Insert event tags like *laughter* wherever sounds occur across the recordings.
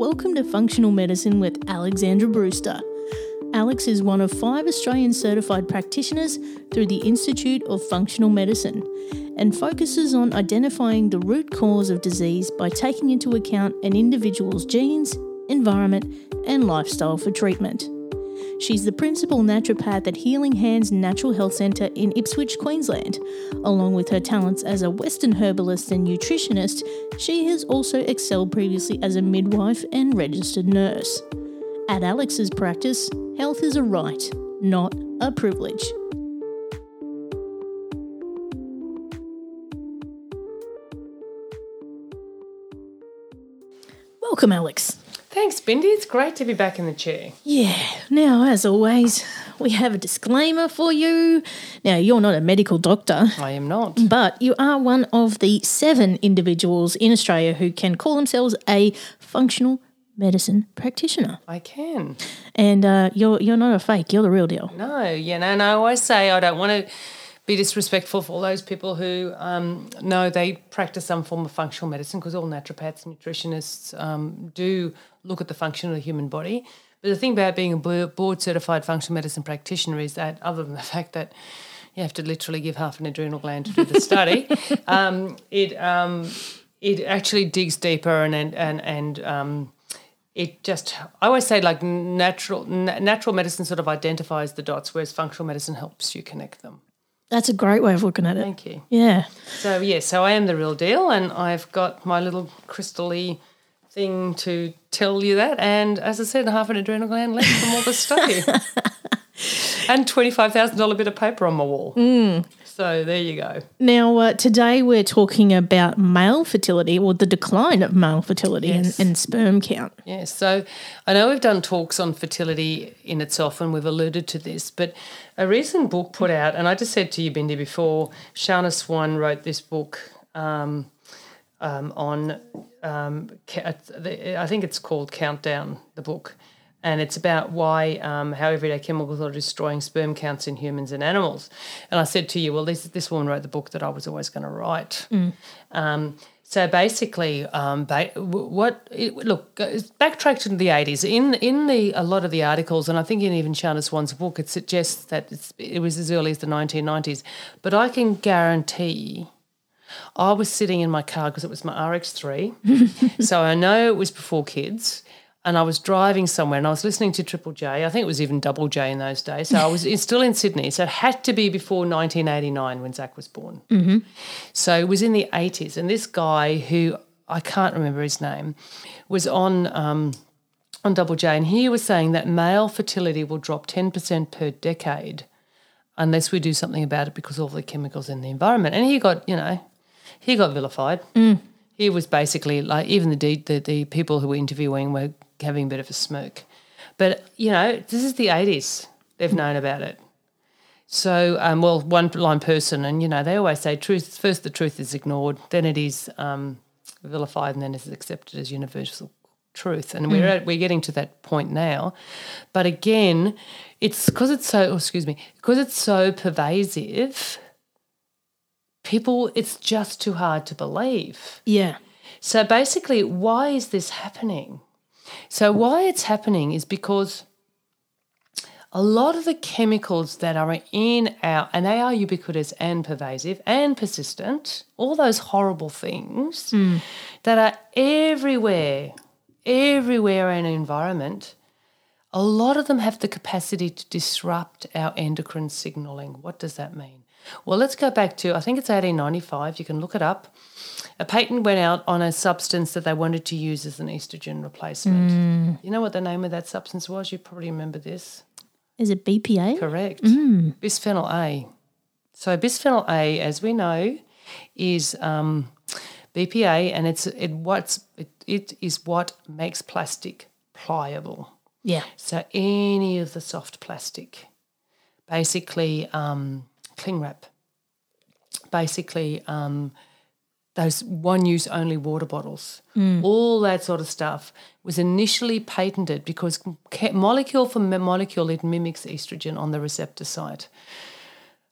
Welcome to Functional Medicine with Alexandra Brewster. Alex is one of five Australian certified practitioners through the Institute of Functional Medicine and focuses on identifying the root cause of disease by taking into account an individual's genes, environment, and lifestyle for treatment. She's the principal naturopath at Healing Hands Natural Health Centre in Ipswich, Queensland. Along with her talents as a Western herbalist and nutritionist, she has also excelled previously as a midwife and registered nurse. At Alex's practice, health is a right, not a privilege. Welcome, Alex. Thanks, Bindi. It's great to be back in the chair. Yeah, now, as always, we have a disclaimer for you. Now, you're not a medical doctor, I am not. but you are one of the seven individuals in Australia who can call themselves a functional medicine practitioner. I can. And uh, you're, you're not a fake, you're the real deal. No, yeah, no, no. I always say I don't want to be disrespectful for all those people who um, know they practice some form of functional medicine because all naturopaths and nutritionists um, do look at the function of the human body. But the thing about being a board certified functional medicine practitioner is that, other than the *laughs* fact that you have to literally give half an adrenal gland to do the study, *laughs* um, it um, it actually digs deeper and and and, and um, it just I always say like natural na- natural medicine sort of identifies the dots, whereas functional medicine helps you connect them. That's a great way of looking at it. Thank you. Yeah. So yeah, so I am the real deal, and I've got my little crystally thing to tell you that. And as I said, half an adrenal gland left from all the study, *laughs* and twenty five thousand dollar bit of paper on my wall. Mm. So there you go. Now, uh, today we're talking about male fertility or the decline of male fertility Yes. and, and sperm count. Yes. So I know we've done talks on fertility in itself, and we've alluded to this, but a recent book put out, and I just said to you, Bindi, before, Shanna Swan wrote this book um, um, on, um, I think it's called Countdown, the book. And it's about why, um, how everyday chemicals are destroying sperm counts in humans and animals. And I said to you, well, this this woman wrote the book that I was always going to write. Um, so basically, um, ba- what it, look backtrack to the eighties. In in the a lot of the articles, and I think in even Shanna Swan's book, it suggests that it's, it was as early as the nineteen nineties. But I can guarantee. I was sitting in my car because it was my RX3. *laughs* so I know it was before kids. And I was driving somewhere and I was listening to Triple J. I think it was even Double J in those days. So I was still in Sydney. So it had to be before 1989 when Zach was born. So it was in the 80s. And this guy, who I can't remember his name, was on. Um, on Double J, and he was saying that male fertility will drop 10% per decade unless we do something about it because of all the chemicals in the environment. And he got, you know, he got vilified. He was basically like, even the, de- the the people who were interviewing were having a bit of a smoke. But you know, this is the eighties. They've known about it. So, um, well, one line person, and you know, they always say truth. First, the truth is ignored, then it is um, vilified, and then it's accepted as universal truth. And we're at, we're getting to that point now. But again, it's because it's so. oh, excuse me, because it's so pervasive. People, it's just too hard to believe. Yeah. So basically, why is this happening? So, why it's happening is because a lot of the chemicals that are in our, and they are ubiquitous and pervasive and persistent, all those horrible things hmm. that are everywhere, everywhere in our environment, a lot of them have the capacity to disrupt our endocrine signaling. What does that mean? Well, let's go back to, I think it's 1895, you can look it up. A patent went out on a substance that they wanted to use as an estrogen replacement. You know what the name of that substance was? You probably remember this. Is it BPA? Correct. Bisphenol A. So bisphenol A, as we know, is um, BPA, and it's it what's it, it is what makes plastic pliable. Yeah. So any of the soft plastic, basically um, cling wrap, basically um, those one use only water bottles, all that sort of stuff was initially patented because molecule for molecule it mimics estrogen on the receptor site.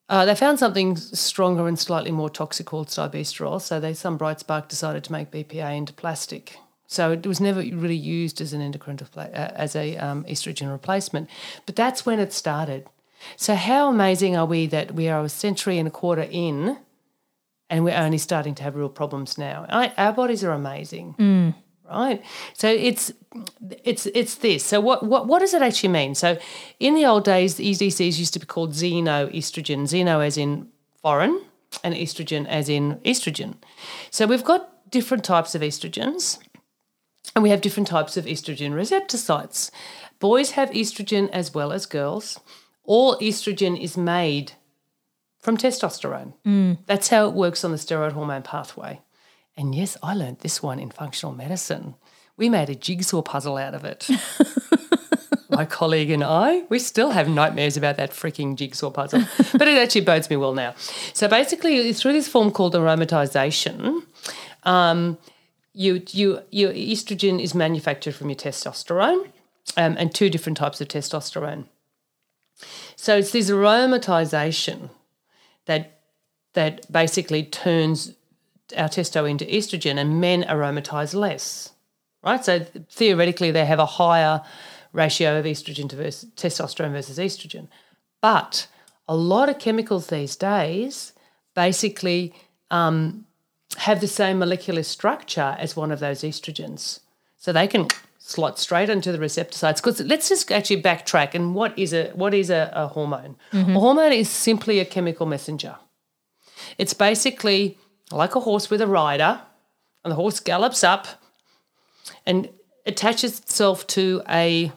Uh, they found something stronger and slightly more toxic called stilbestrol. So they, some bright spark decided to make BPA into plastic. So it was never really used as an endocrine uh, as a um, estrogen replacement. But that's when it started. So how amazing are we that we are a century and a quarter in, and we're only starting to have real problems now? I, our bodies are amazing, right? So it's it's it's this. So what what what does it actually mean? So in the old days, the EDCs used to be called xenoestrogen. Xeno as in foreign, and estrogen as in estrogen. So we've got different types of estrogens. And we have different types of estrogen receptor sites. Boys have estrogen as well as girls. All estrogen is made from testosterone. That's how it works on the steroid hormone pathway. And yes, I learned this one in functional medicine. We made a jigsaw puzzle out of it. *laughs* My colleague and I, we still have nightmares about that freaking jigsaw puzzle, *laughs* but it actually bodes me well now. So basically, through this form called aromatization, um, you, you, your estrogen is manufactured from your testosterone um, and two different types of testosterone. So it's this aromatization that that basically turns our testo into estrogen, and men aromatize less, right? So theoretically, they have a higher ratio of estrogen to versus, testosterone versus estrogen, but a lot of chemicals these days basically um, have the same molecular structure as one of those estrogens. So they can slot straight into the receptor sites. Because let's just actually backtrack and what is a what is a, a hormone? Mm-hmm. A hormone is simply a chemical messenger. It's basically like a horse with a rider, and the horse gallops up and attaches itself to a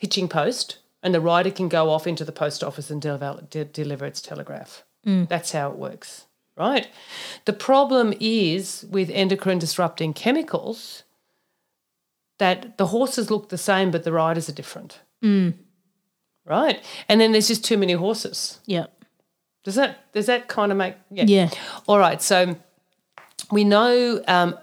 hitching post, and the rider can go off into the post office and deliver, de- deliver its telegraph. Mm. That's how it works, right? The problem is with endocrine disrupting chemicals that the horses look the same, but the riders are different. Right? And then there's just too many horses. Yeah. Does that does that kind of make Yeah. All right. So we know um,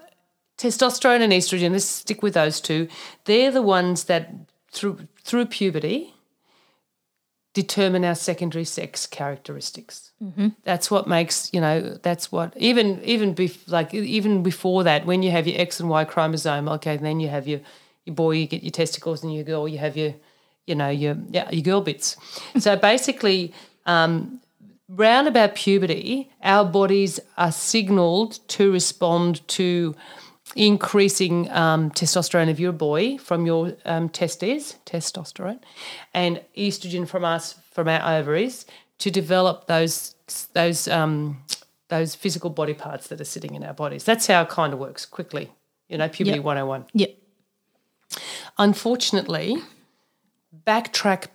testosterone and estrogen. Let's stick with those two. They're the ones that through through puberty determine our secondary sex characteristics. That's what makes you know. That's what even even bef- like even before that, when you have your X and Y chromosome, okay, then you have your your boy, you get your testicles, and your girl, you have your you know your yeah, your girl bits. *laughs* So basically. Um, round about puberty, our bodies are signaled to respond to increasing um, testosterone of your boy from your um, testes, testosterone, and estrogen from us from our ovaries to develop those those um, those physical body parts that are sitting in our bodies. That's how it kind of works quickly. You know, puberty Yep. 101. Yeah. Unfortunately, backtrack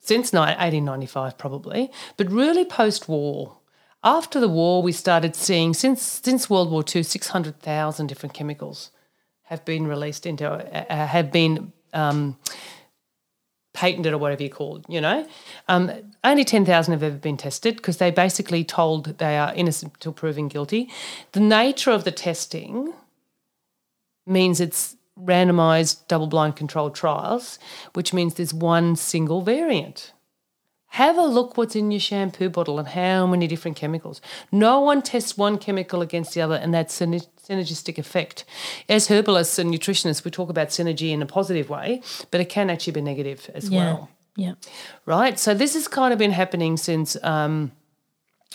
since 1895 probably, but really post-war. After the war, we started seeing since since World War II, 600,000 different chemicals have been released into uh, uh, have been um, patented or whatever you call it. You know, um, only 10,000 have ever been tested because they basically told they are innocent till proven guilty. The nature of the testing means it's randomized double blind controlled trials, which means there's one single variant. Have a look what's in your shampoo bottle and how many different chemicals. No one tests one chemical against the other, and that's a synergistic effect. As herbalists and nutritionists, we talk about synergy in a positive way, but it can actually be negative as Yeah. well Yeah. right? So this has kind of been happening since um,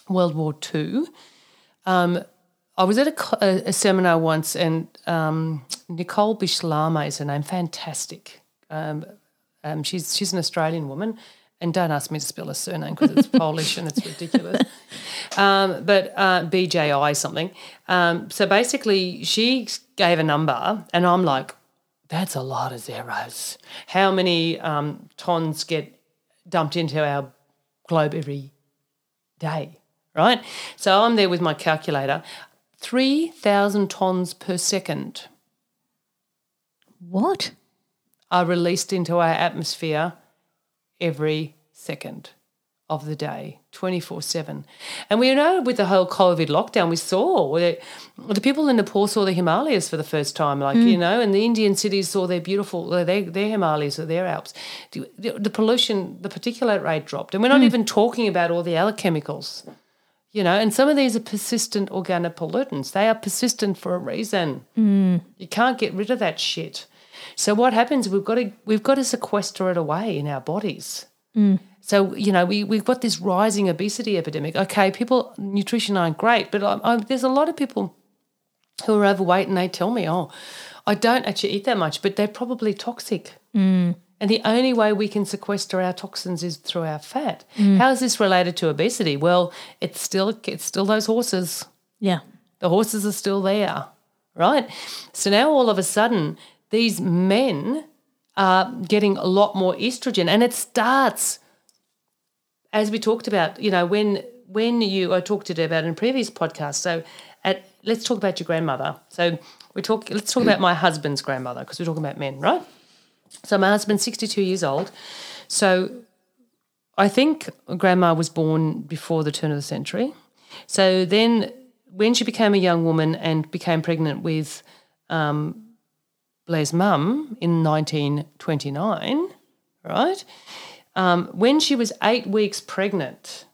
World War II. Um, I was at a, a, a seminar once, and um, Nicole Bijlsma is her name. Fantastic. Um, um, she's she's an Australian woman, and don't ask me to spell her surname because it's Polish and it's ridiculous. *laughs* Um, but uh, BJI something. Um, so basically, she gave a number, and I'm like, that's a lot of zeros. How many um, tons get dumped into our globe every day, right? So I'm there with my calculator. 3,000 tons per second What? are released into our atmosphere every second of the day, 24 7. And we know with the whole COVID lockdown, we saw the people in Nepal saw the Himalayas for the first time, like, you mm. know, and the Indian cities saw their beautiful, their, their Himalayas or their Alps. The, the pollution, the particulate rate dropped. And we're not mm. even talking about all the other chemicals. You know, and some of these are persistent organopollutants. They are persistent for a reason. Mm. You can't get rid of that shit. So what happens? We've got to we've got to sequester it away in our bodies. Mm. So you know we we've got this rising obesity epidemic. Okay, people nutrition aren't great, but I, I, there's a lot of people who are overweight and they tell me, oh, I don't actually eat that much, but they're probably toxic. Mm. And the only way we can sequester our toxins is through our fat. Mm. How is this related to obesity? Well, it's still it's still those horses. Yeah. The horses are still there, right? So now all of a sudden, these men are getting a lot more estrogen, and it starts as we talked about. You know, when when you I talked to about in previous podcast. So, at let's talk about your grandmother. So we talk. Let's talk about my husband's grandmother because we're talking about men, right? So my husband's sixty-two years old. So I think grandma was born before the turn of the century. So then, when she became a young woman and became pregnant with um, Blair's mum in 1929, right? Um, when she was eight weeks pregnant,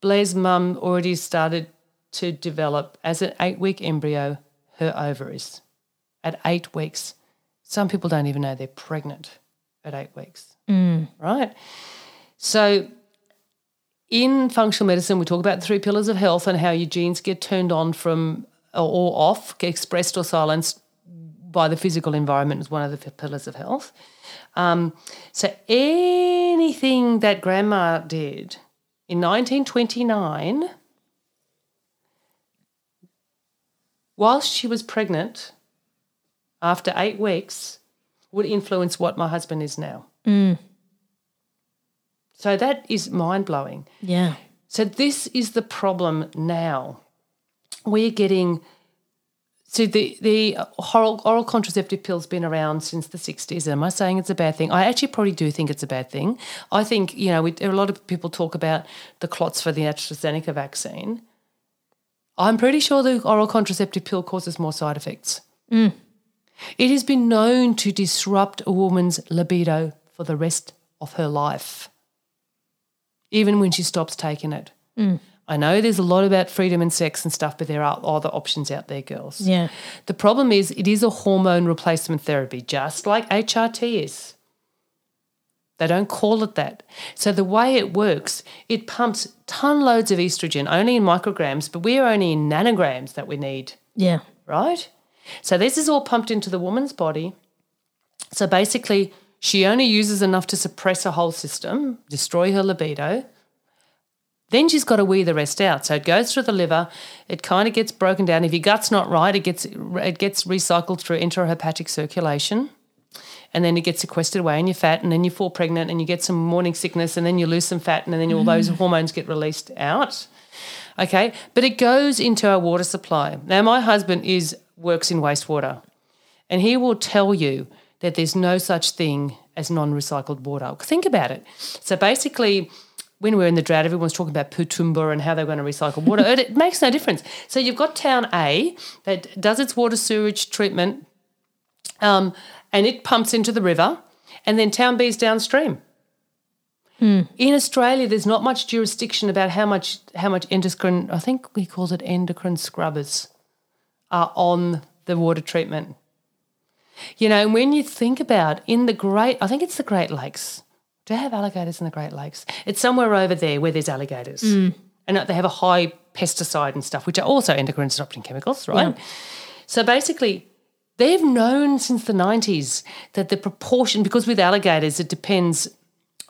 Blair's mum already started to develop as an eight week embryo her ovaries at eight weeks. Some people don't even know they're pregnant at eight weeks, right? So, in functional medicine, we talk about the three pillars of health and how your genes get turned on from or off, get expressed or silenced by the physical environment is one of the pillars of health. Um, so anything that grandma did in 1929, whilst she was pregnant, after eight weeks, would influence what my husband is now. So that is mind blowing. Yeah. So this is the problem now. We're getting so the the oral, oral contraceptive pill's been around since the 60s. Am I saying it's a bad thing? I actually probably do think it's a bad thing. I think, you know, we, a lot of people talk about the clots for the AstraZeneca vaccine. I'm pretty sure the oral contraceptive pill causes more side effects. Mm. It has been known to disrupt a woman's libido for the rest of her life, even when she stops taking it. Mm. I know there's a lot about freedom and sex and stuff, but there are other options out there, girls. Yeah. The problem is it is a hormone replacement therapy, just like HRT is. They don't call it that. So the way it works, it pumps ton loads of estrogen only in micrograms, but we're only in nanograms that we need Yeah. right? So this is all pumped into the woman's body. So basically, she only uses enough to suppress her whole system, destroy her libido. Then she's got to wee the rest out. So it goes through the liver. It kind of gets broken down. If your gut's not right, it gets it gets recycled through enterohepatic circulation, and then it gets sequestered away in your fat. And then you fall pregnant, and you get some morning sickness, and then you lose some fat, and then all those mm. hormones get released out. Okay, but it goes into our water supply. Now, my husband is works in wastewater, and he will tell you that there's no such thing as non-recycled water. Think about it. So basically, when we're in the drought, everyone's talking about Toowoomba and how they're going to recycle water. it, it makes no difference. So you've got Town A that does its water sewage treatment, um, and it pumps into the river, and then Town B is downstream. In Australia, there's not much jurisdiction about how much how much endocrine. I think we call it endocrine scrubbers are on the water treatment. You know, and when you think about in the Great, I think it's the Great Lakes. Do they have alligators in the Great Lakes? It's somewhere over there where there's alligators, mm. and they have a high pesticide and stuff, which are also endocrine disrupting chemicals, right? Yeah. So basically, they've known since the 90s that the proportion, because with alligators, it depends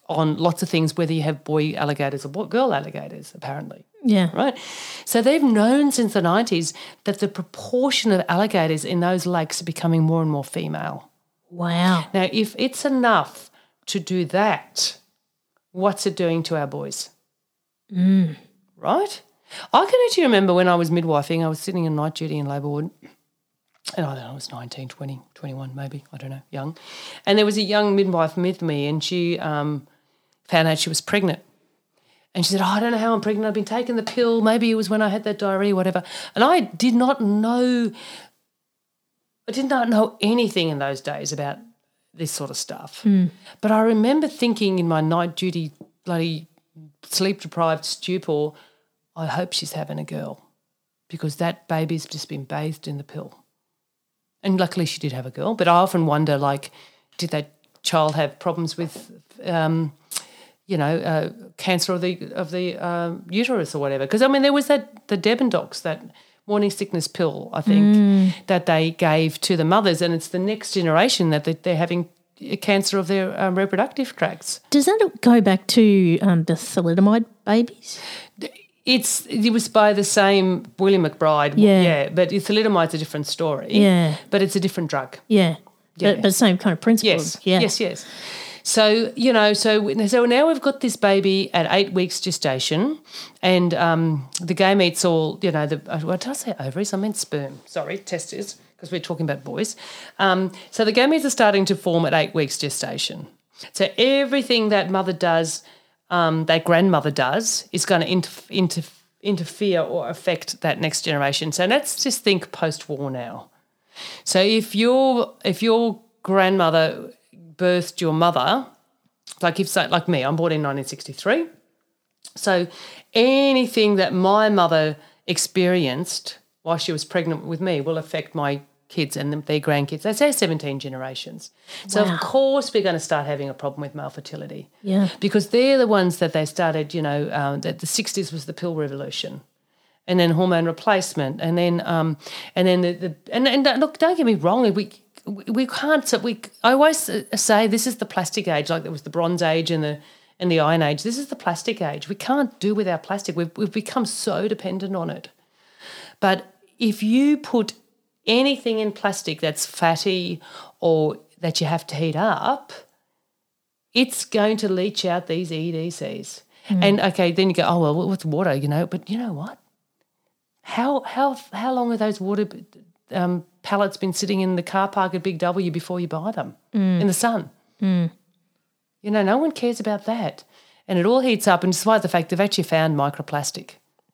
on lots of things, whether you have boy alligators or girl alligators, apparently Yeah. right? So they've known since the 90s that the proportion of alligators in those lakes are becoming more and more female. Wow. Now, if it's enough to do that, what's it doing to our boys? Right? I can actually remember when I was midwifing, I was sitting in night duty in labour ward, and I don't know, I was 19, 20, 21 maybe, I don't know, young. And there was a young midwife with me, and she um, found out she was pregnant. And she said, oh, I don't know how I'm pregnant. I've been taking the pill. Maybe it was when I had that diarrhea, whatever. And I did not know, I did not know anything in those days about this sort of stuff. But I remember thinking in my night duty, bloody sleep deprived stupor, I hope she's having a girl because that baby's just been bathed in the pill. And luckily she did have a girl, but I often wonder like, did that child have problems with, um, you know, uh, cancer of the of the um, uterus or whatever? Because I mean, there was that the Debendox that morning sickness pill, I think, that they gave to the mothers, and it's the next generation that they- they're having cancer of their um, reproductive tracts. Does that go back to um, the thalidomide babies? It's it was by the same William McBride, Yeah. yeah, but thalidomide's a different story, Yeah. but it's a different drug. Yeah. Yeah. But, but same kind of principle. Yes. Yeah. Yes, yes. So, you know, so so now we've got this baby at eight weeks gestation, and um, the gametes all, you know, the uh, what did I say ovaries? I meant sperm. Sorry, testes, because we're talking about boys. Um, so the gametes are starting to form at eight weeks gestation. So everything that mother does, um, that grandmother does, is going to inter- inter- interfere or affect that next generation. So let's just think post-war now. So if your if your grandmother birthed your mother, like if say like me, I'm born in 1963. So anything that my mother experienced while she was pregnant with me will affect my kids and their grandkids. They say 17 generations. So Wow. of course we're going to start having a problem with male fertility Yeah. because they're the ones that they started. You know, um, that the 60s was the pill revolution and then hormone replacement, and then um, and then the, the and, and uh, look, don't get me wrong, if we we can't. We I always say this is the plastic age, like there was the Bronze Age and the and the Iron Age. This is the plastic age. We can't do without plastic. We've we've become so dependent on it. But if you put anything in plastic that's fatty or that you have to heat up, it's going to leach out these EDCs. And okay, then you go, oh well, with water, you know. But you know what? How how how long are those water um, pallets been sitting in the car park at Big W before you buy them mm. in the sun? Mm. You know, no one cares about that, and it all heats up. And despite the fact they've actually found microplastic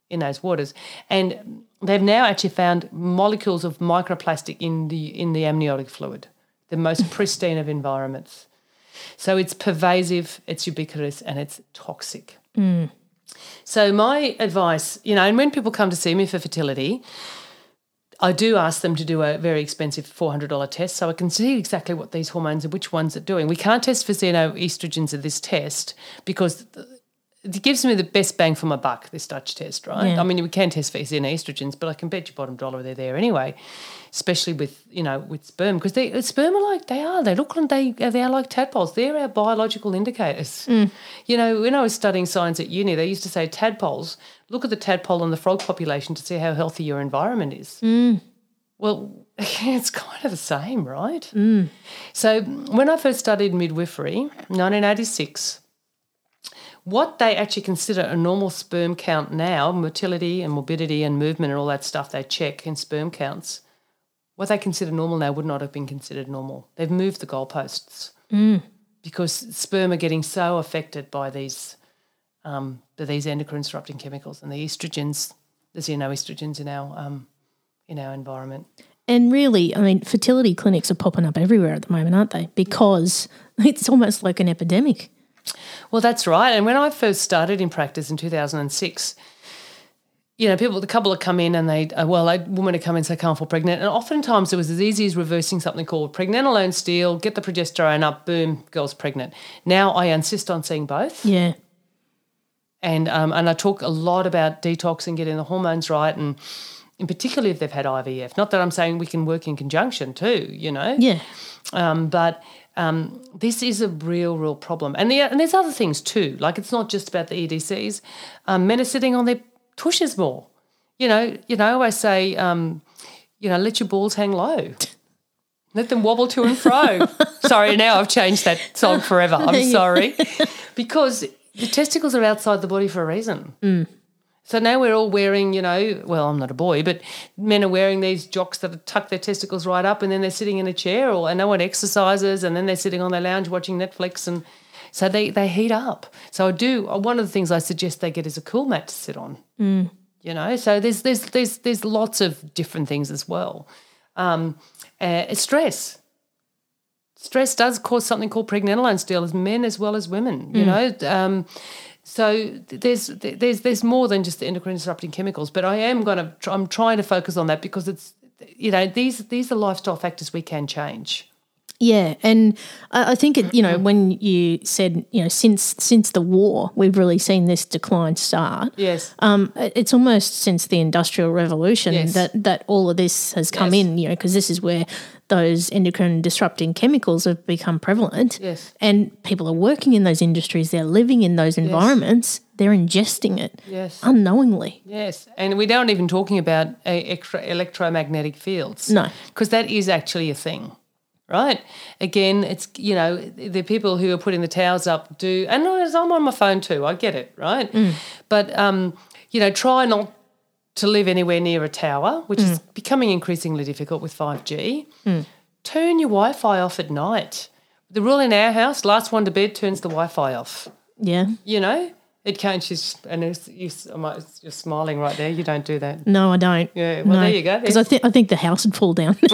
in those waters, and they've now actually found molecules of microplastic in the in the amniotic fluid, the most *laughs* pristine of environments. So it's pervasive, it's ubiquitous, and it's toxic. Mm. So my advice, you know, and when people come to see me for fertility, I do ask them to do a very expensive $400 test so I can see exactly what these hormones are, which ones are doing. We can't test for xenoestrogens at this test because it gives me the best bang for my buck, this Dutch test, right? Yeah. I mean, we can test for estrogens, but I can bet you bottom dollar they're there anyway, especially with, you know, with sperm because they sperm are like, they are, they look like, they, they are like tadpoles. They're our biological indicators. Mm. You know, when I was studying science at uni, they used to say tadpoles, look at the tadpole and the frog population to see how healthy your environment is. Mm. Well, *laughs* it's kind of the same, right? Mm. So when I first studied midwifery, 1986, what they actually consider a normal sperm count now, motility and morbidity and movement and all that stuff they check in sperm counts, what they consider normal now would not have been considered normal. They've moved the goalposts because sperm are getting so affected by these um, by these endocrine disrupting chemicals and the estrogens. There's you know estrogens in our um, in our environment. And really, I mean, fertility clinics are popping up everywhere at the moment, aren't they? Because *laughs* it's almost like an epidemic. Well, that's right. And when I first started in practice in 2006, you know, people, the couple would come in and they, uh, well, a woman would come in and say, can't fall pregnant. And oftentimes it was as easy as reversing something called pregnenolone steal, get the progesterone up, boom, girl's pregnant. Now I insist on seeing both. Yeah. And, um, and I talk a lot about detox and getting the hormones right. And in particular if they've had IVF. Not that I'm saying we can work in conjunction too, you know. Yeah. Um, but um, this is a real, real problem. And, the, and there's other things too. Like it's not just about the EDCs. Um, men are sitting on their tushes more. You know, you know. I say, um, you know, let your balls hang low. Let them wobble to and fro. *laughs* sorry, now I've changed that song forever. I'm *laughs* sorry, because the testicles are outside the body for a reason. So now we're all wearing, you know, well, I'm not a boy, but men are wearing these jocks that tuck their testicles right up and then they're sitting in a chair or and no one exercises and then they're sitting on their lounge watching Netflix and so they, they heat up. So I do one of the things I suggest they get is a cool mat to sit on. You know, so there's there's there's there's lots of different things as well. Um, uh, stress. Stress does cause something called pregnenolone steal as men as well as women. You know, um, so there's there's there's more than just the endocrine disrupting chemicals, but I am going to I'm trying to focus on that because it's you know these these are lifestyle factors we can change. Yeah, and I think it, you know when you said you know since since the war we've really seen this decline start. Yes. Um, it's almost since the industrial revolution Yes. that that all of this has come Yes. in. You know, because this is where those endocrine disrupting chemicals have become prevalent. Yes. and people are working in those industries. They're living in those environments. They're ingesting it Yes. unknowingly. Yes, and we aren't even talking about uh, extra electromagnetic fields. No. because that is actually a thing, right? Again, it's you know the people who are putting the towers up do, and as I'm on my phone too. I get it, right? Mm. But um, you know, try not to live anywhere near a tower, which is mm. becoming increasingly difficult with five G. Mm. Turn your Wi-Fi off at night. The rule in our house: last one to bed turns the Wi-Fi off Yeah. you know it can't she's and it's, you, you're smiling right there you don't do that No, I don't. Yeah, well, there you go. Because I think I think the house would fall down. *laughs* *laughs*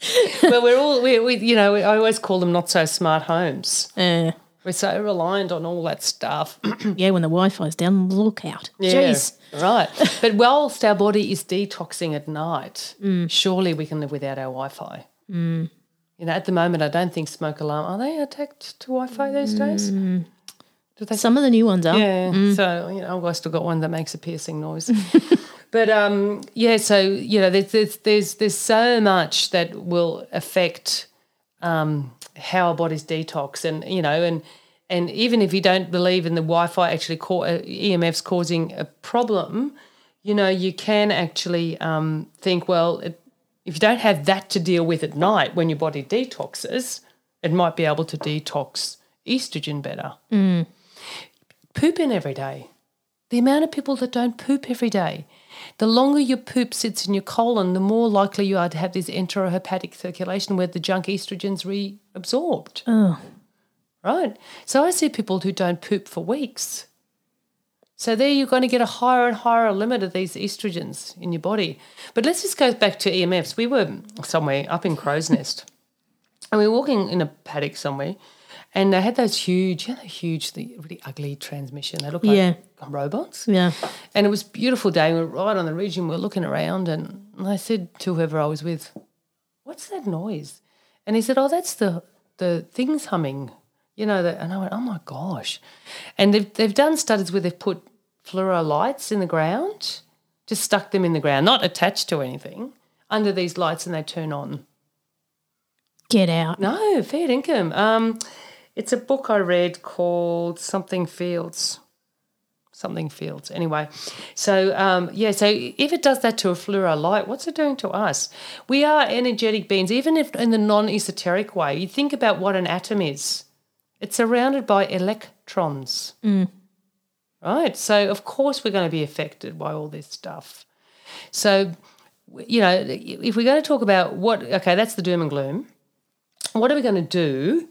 *laughs* well we're all we, we you know i always call them not so smart homes uh, we're so reliant on all that stuff *clears throat* yeah, when the Wi-Fi's down, look out. Yeah, Jeez. right but whilst our body is detoxing at night mm. surely we can live without our wi-fi mm. you know at the moment i don't think smoke alarm are they attached to wi-fi these mm. days do they Some of the new ones are. Yeah. So you know, I've still got one that makes a piercing noise. *laughs* but um, yeah, so you know, there's there's there's, there's so much that will affect um, how our bodies detox, and you know, and and even if you don't believe in the Wi-Fi actually ca- uh, EMFs causing a problem, you know, you can actually um, think, well, it, if you don't have that to deal with at night when your body detoxes, it might be able to detox estrogen better Poop in every day. The amount of people that don't poop every day. The longer your poop sits in your colon, the more likely you are to have this enterohepatic circulation where the junk estrogen's reabsorbed. Oh, Right. So I see people who don't poop for weeks. So there you're going to get a higher and higher limit of these estrogens in your body. But let's just go back to EMFs. We were somewhere up in Crow's Nest and we were walking in a paddock somewhere and they had those huge, you know, huge, the really ugly transmission. They look like Yeah. Robots. yeah. And it was a beautiful day. We were right on the ridge and we were looking around. And I said to whoever I was with, What's that noise? And he said, Oh, that's the, the things humming. You know, the, and I went, Oh my gosh. And they've, they've done studies where they've put fluoro lights in the ground, just stuck them in the ground, not attached to anything, under these lights and they turn on. Get out. No, fair income. Um, it's a book I read called Something Fields. Something Fields. Anyway, so um, yeah, so if it does that to a fluoro light, what's it doing to us? We are energetic beings, even if in the non-esoteric way. You think about what an atom is. It's surrounded by electrons. Right. So of course we're going to be affected by all this stuff. So, you know, if we're going to talk about what, okay, that's the doom and gloom what are we going to do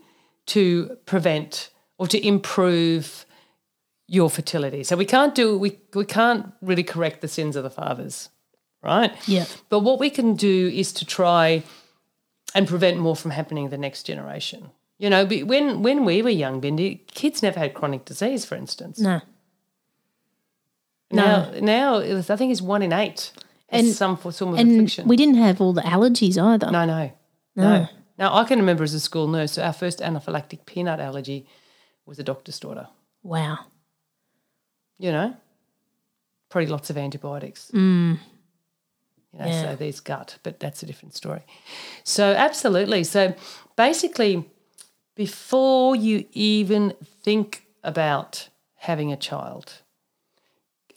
to prevent or to improve your fertility? So we can't do we we can't really correct the sins of the fathers, right? Yeah. But what we can do is to try and prevent more from happening the next generation. You know, when when we were young, Bindi, kids never had chronic disease, for instance. No. Now, now I think it's one in eight. And- some form of And affliction. we didn't have all the allergies either. No, no, no. Now I can remember as a school nurse, our first anaphylactic peanut allergy was a doctor's daughter. Wow. You know, probably lots of antibiotics. Mm. You know, Yeah. so there's gut, but that's a different story. So absolutely. So basically, before you even think about having a child,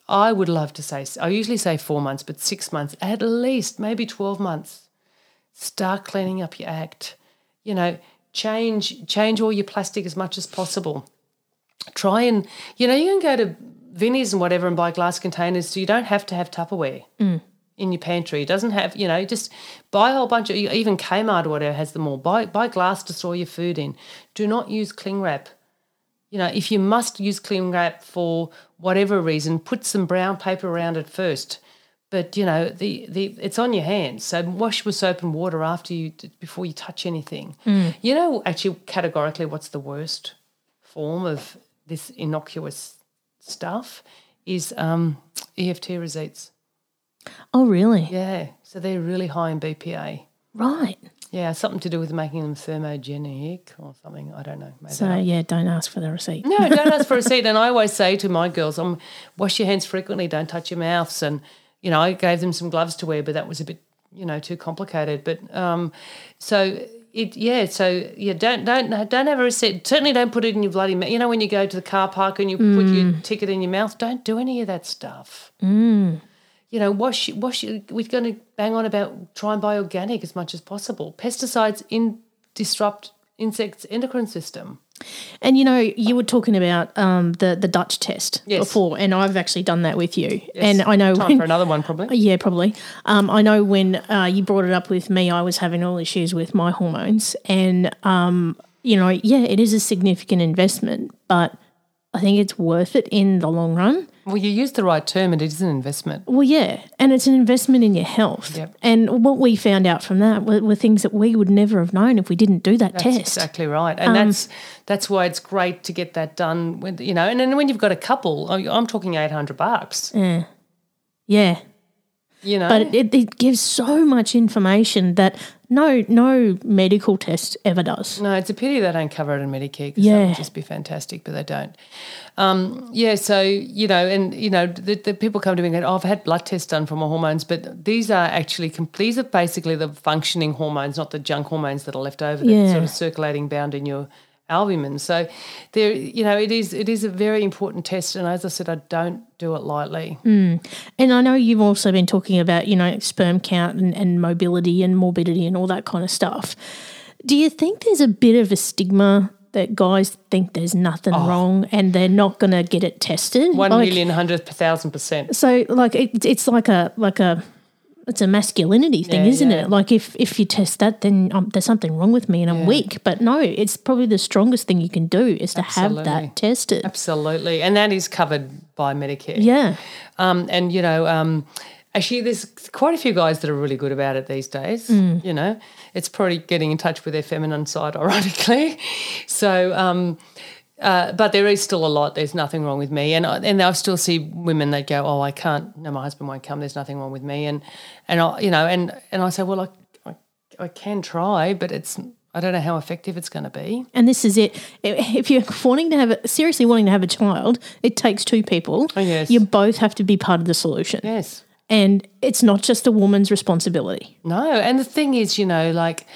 I would love to say, I usually say four months, but six months at least, maybe 12 months. Start cleaning up your act. You know, change change all your plastic as much as possible. Try and, you know, you can go to Vinnie's and whatever and buy glass containers so you don't have to have Tupperware mm. in your pantry. It doesn't have, you know, just buy a whole bunch of, even Kmart or whatever has them all. Buy, buy glass to store your food in. Do not use cling wrap. You know, if you must use cling wrap for whatever reason, put some brown paper around it first. But you know, the, the it's on your hands. So wash with soap and water after you before you touch anything. Mm. You know, actually, categorically, what's the worst form of this innocuous stuff is um, EFT receipts. Oh, really? Yeah, so they're really high in BPA. Right. Yeah, something to do with making them thermogenic or something. I don't know. So, yeah, don't ask for the receipt. No, don't ask for a receipt. *laughs* And I always say to my girls, um, wash your hands frequently, don't touch your mouths. And, you know, I gave them some gloves to wear, but that was a bit, you know, too complicated. But um, so it, yeah, so yeah, don't don't don't have a receipt. Certainly don't put it in your bloody mouth. You know, when you go to the car park and you put your mm. ticket in your mouth, don't do any of that stuff. Mm. You know, wash wash. We're going to bang on about try and buy organic as much as possible. Pesticides in disrupt insects' endocrine system. And you know, you were talking about um, the the Dutch test Yes. before, and I've actually done that with you. And I know Time when, for another one, probably. Yeah, probably. Um, I know when uh, you brought it up with me, I was having all issues with my hormones, and um, you know, yeah, it is a significant investment, but I think it's worth it in the long run. Well, you use the right term, and it is an investment. Well, yeah, and it's an investment in your health. Yep. And what we found out from that were, were things that we would never have known if we didn't do that That's test. exactly right, and um, that's that's why it's great to get that done. When you know, and then when you've got a couple, I- I'm talking eight hundred bucks. Yeah, Yeah, You know, but it, it gives so much information that no no medical test ever does. no, it's a pity they don't cover it in Medicare. 'cause that Yeah. would just be fantastic, but they don't. Um, yeah, so you know, and you know, the, the people come to me and go, oh, "I've had blood tests done for my hormones," but these are actually these are basically the functioning hormones, not the junk hormones that are left over that Yeah. sort of circulating bound in your albumin. So there, you know, it is it is a very important test, and as I said, I don't do it lightly. Mm. And I know you've also been talking about, you know, sperm count and, and mobility and morbidity and all that kind of stuff. Do you think there's a bit of a stigma that guys think there's nothing oh. wrong and they're not going to get it tested? One Like, million, hundred per thousand percent. So, like, it, it's like a like a it's a masculinity thing, Yeah, isn't yeah. it? Like, if if you test that, then um, there's something wrong with me and I'm weak. But no, it's probably the strongest thing you can do is to have that tested. Absolutely, and that is covered by Medicare. Yeah. Um, and you know, um, actually, there's quite a few guys that are really good about it these days. Mm. You know, it's probably getting in touch with their feminine side, *laughs* ironically. So, um, uh, but there is still a lot. There's nothing wrong with me, and I, and I still see women that go, "Oh, I can't. No, my husband won't come. There's nothing wrong with me." And and I, you know, and and I say, "Well, I, I, I can try, but it's." I don't know how effective it's going to be. And this is it. If you're wanting to have a, seriously wanting to have a child, it takes two people. Oh, yes. You both have to be part of the solution. Yes. And it's not just a woman's responsibility. No, and the thing is, you know, like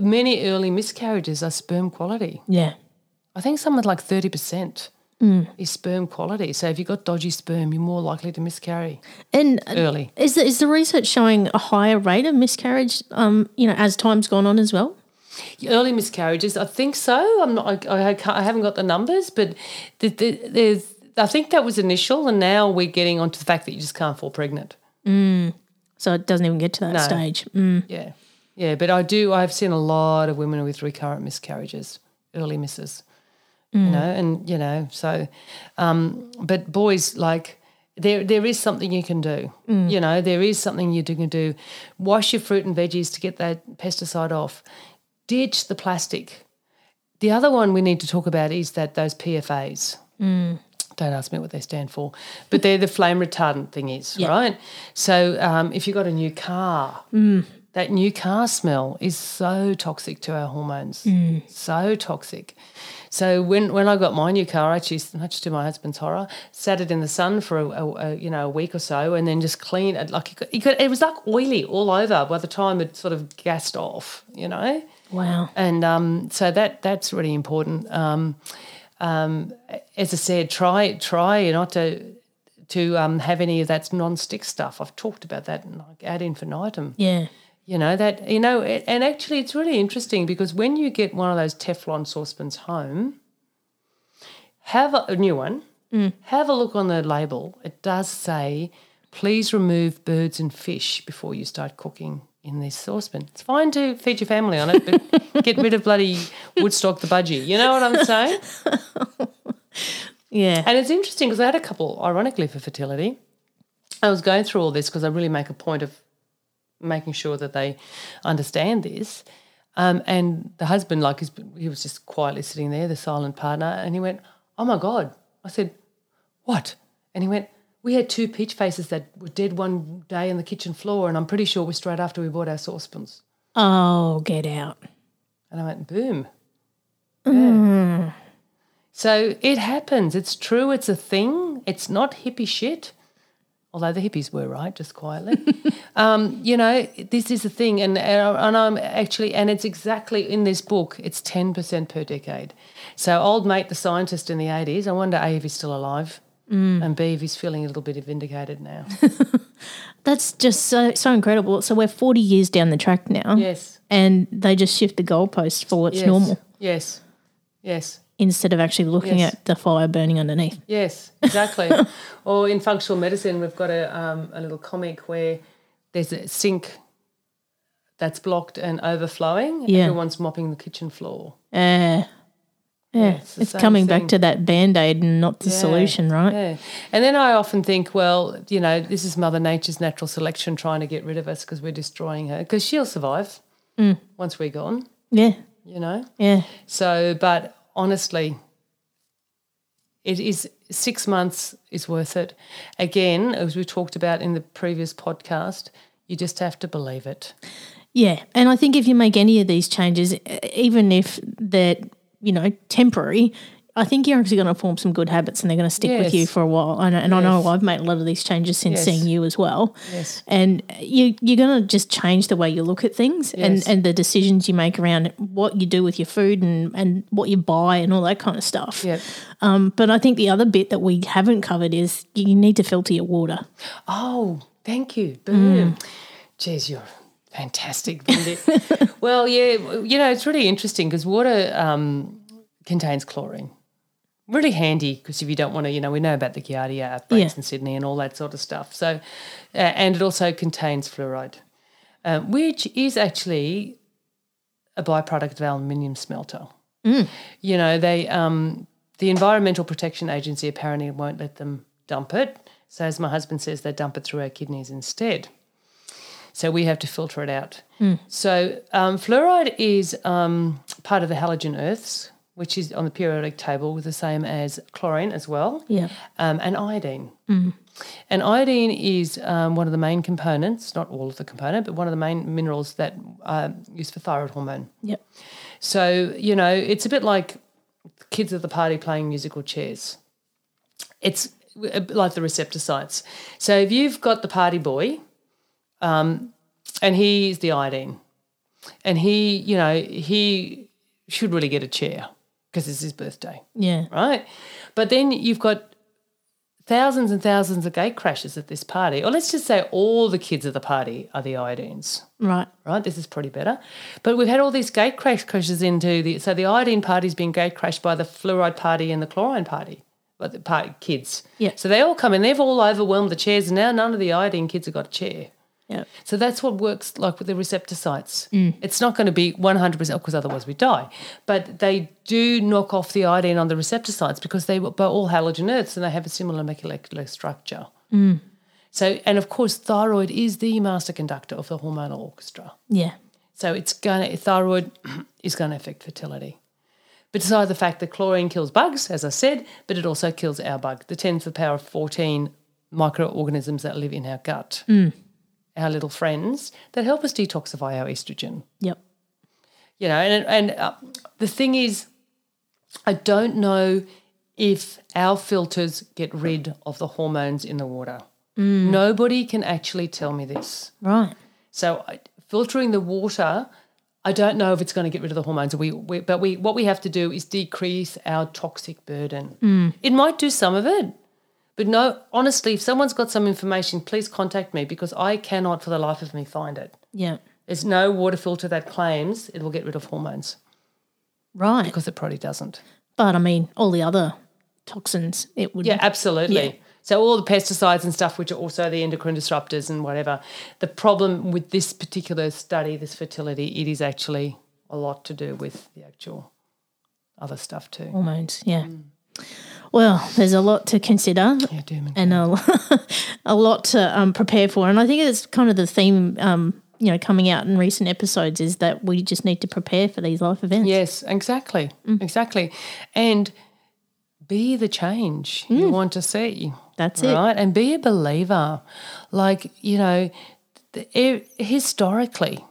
many early miscarriages are sperm quality. Yeah. I think something like 30% is sperm quality. So if you've got dodgy sperm, you're more likely to miscarry And uh, early. is the, is the research showing a higher rate of miscarriage, um, you know, as time's gone on as well? Early miscarriages, I think so. I'm not, I, I, can't, I haven't got the numbers, but the, the, there's, I think that was initial, and now we're getting onto the fact that you just can't fall pregnant. So it doesn't even get to that No. stage. Mm. Yeah. Yeah, but I do, I've seen a lot of women with recurrent miscarriages, early misses, you know, and, you know, so, um, but boys, like, there, there is something you can do. You know, there is something you can do. Wash your fruit and veggies to get that pesticide off. Ditch the plastic. The other one we need to talk about is that those PFAs. Don't ask me what they stand for, but they're the flame retardant thingies, right? So um, if you've got a new car, that new car smell is so toxic to our hormones, so toxic. So when, when I got my new car, I actually, much to my husband's horror, sat it in the sun for a, a, a you know a week or so, and then just cleaned it. Like it, could, it, could, it was like oily all over by the time it sort of gassed off, you know Wow. and um, so that that's really important. Um, um, as I said, try try not to to um, have any of that non-stick stuff. I've talked about that, like ad infinitum. Yeah. You know that you know, and actually, it's really interesting because when you get one of those Teflon saucepans home, have a, a new one. Mm. Have a look on the label. It does say, "Please remove birds and fish before you start cooking." In this saucepan, it's fine to feed your family on it, but *laughs* get rid of bloody Woodstock the budgie. You know what I'm saying? *laughs* Yeah. And it's interesting because I had a couple, ironically, for fertility. I was going through all this because I really make a point of making sure that they understand this. Um, and the husband, like, he was just quietly sitting there, the silent partner, and he went, "Oh my god!" I said, "What?" And he went, "We had two peach faces that were dead one day on the kitchen floor, and I'm pretty sure it was straight after we bought our saucepans." Oh, get out. And I went, "Boom." Yeah. So it happens. It's true. It's a thing. It's not hippie shit. Although the hippies were right, just quietly. *laughs* um, you know, this is the thing, and and I'm actually, and it's exactly in this book. It's ten percent per decade. So old mate, the scientist in the eighties. I wonder a if he's still alive, and b if he's feeling a little bit vindicated now. *laughs* That's just so so incredible. So we're forty years down the track now. yes. And they just shift the goalposts for what's Yes. normal Yes. Yes. Instead of actually looking Yes. at the fire burning underneath. Yes, exactly. *laughs* or in functional medicine, we've got a, um, a little comic where there's a sink that's blocked and overflowing. Yeah. Everyone's mopping the kitchen floor. Uh, yeah, it's it's coming thing. back to that band aid and not the Yeah, solution, right? Yeah. And then I often think, well, you know, this is Mother Nature's natural selection trying to get rid of us because we're destroying her. Because she'll survive Mm. once we're gone, Yeah, you know? yeah, So, but honestly, it is six months is worth it. Again, as we talked about in the previous podcast, you just have to believe it. yeah. And I think if you make any of these changes, even if they're you know temporary, I think you're actually going to form some good habits and they're going to stick with you for a while. And, and I know I've made a lot of these changes since Yes. seeing you as well. Yes. And you you're going to just change the way you look at things and, Yes. and the decisions you make around what you do with your food and, and what you buy and all that kind of stuff. Yep. Um, but I think the other bit that we haven't covered is you need to filter your water. Oh, thank you. Boom. Jeez, you're fantastic, *laughs* well, yeah, you know, it's really interesting because water um, contains chlorine. Really handy because if you don't want to, you know, we know about the Giardia outbreaks Yeah. in Sydney and all that sort of stuff. So, uh, and it also contains fluoride, um, which is actually a byproduct of aluminium smelter. You know, they um, the Environmental Protection Agency apparently won't let them dump it. So, as my husband says, they dump it through our kidneys instead. So we have to filter it out. So um, fluoride is um, part of the halogen earths, which is on the periodic table with the same as chlorine as well, Yeah. um, and iodine. And iodine is um, one of the main components, not all of the component, but one of the main minerals that are used for thyroid hormone. Yep. So, you know, it's a bit like kids at the party playing musical chairs. It's like the receptor sites. So if you've got the party boy, um, and he's the iodine, and he, you know, he should really get a chair because it's his birthday, Yeah. right? But then you've got thousands and thousands of gate crashes at this party, or let's just say all the kids at the party are the iodines Right. right? This is pretty better. But we've had all these gate crash crashes into the so the iodine party's been gate crashed by the fluoride party and the chlorine party, but the party kids. Yeah. So they all come in, they've all overwhelmed the chairs, and now none of the iodine kids have got a chair. Yep. So that's what works like with the receptor sites. Mm. It's not going to be 100% because otherwise we die. But they do knock off the iodine on the receptor sites because they were all halogen earths and they have a similar molecular structure. Mm. So, and of course, thyroid is the master conductor of the hormonal orchestra. Yeah. So it's gonna thyroid *clears throat* is gonna affect fertility. Besides the fact that chlorine kills bugs, as I said, but it also kills our bug, the 10 to the power of 14 microorganisms that live in our gut. Mm. Our little friends that help us detoxify our estrogen. Yep. You know, and and uh, the thing is, I don't know if our filters get rid of the hormones in the water. Mm. Nobody can actually tell me this. Right. So I- filtering the water, I don't know if it's going to get rid of the hormones. We, we but we what we have to do is decrease our toxic burden. Mm. It might do some of it, but no. Honestly, if someone's got some information, please contact me because I cannot for the life of me find it. Yeah. There's no water filter that claims it will get rid of hormones Right. because it probably doesn't. But I mean, all the other toxins, it would. Yeah, absolutely. Yeah. So all the pesticides and stuff, which are also the endocrine disruptors and whatever. The problem with this particular study, this fertility, it is actually a lot to do with the actual other stuff too. Hormones. Yeah. Mm. Well, there's a lot to consider Yeah, and a, *laughs* a lot to um, prepare for. And I think it's kind of the theme, um, you know, coming out in recent episodes is that we just need to prepare for these life events. Yes, exactly. Exactly. And be the change you want to see. That's it. Right? And be a believer. Like, you know, the, historically,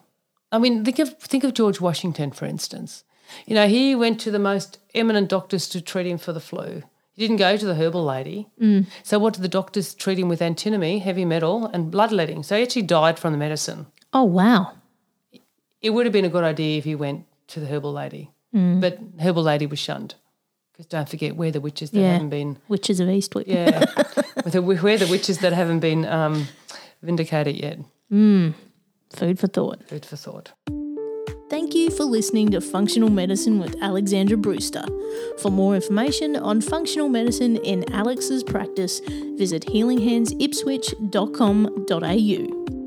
I mean, think of, think of George Washington, for instance. You know, he went to the most eminent doctors to treat him for the flu. He didn't go to the herbal lady. Mm. So, what did the doctors treat him with? Antimony, heavy metal, and bloodletting. So, he actually died from the medicine. Oh, wow. It would have been a good idea if he went to the herbal lady, Mm. but herbal lady was shunned. Because don't forget, we're the witches that Yeah. haven't been Witches of Eastwick. yeah. *laughs* We're the witches that haven't been um, vindicated yet. Food for thought. Food for thought. Thank you for listening to Functional Medicine with Alexandra Brewster. For more information on functional medicine in Alex's practice, visit healinghandsipswich.com.au.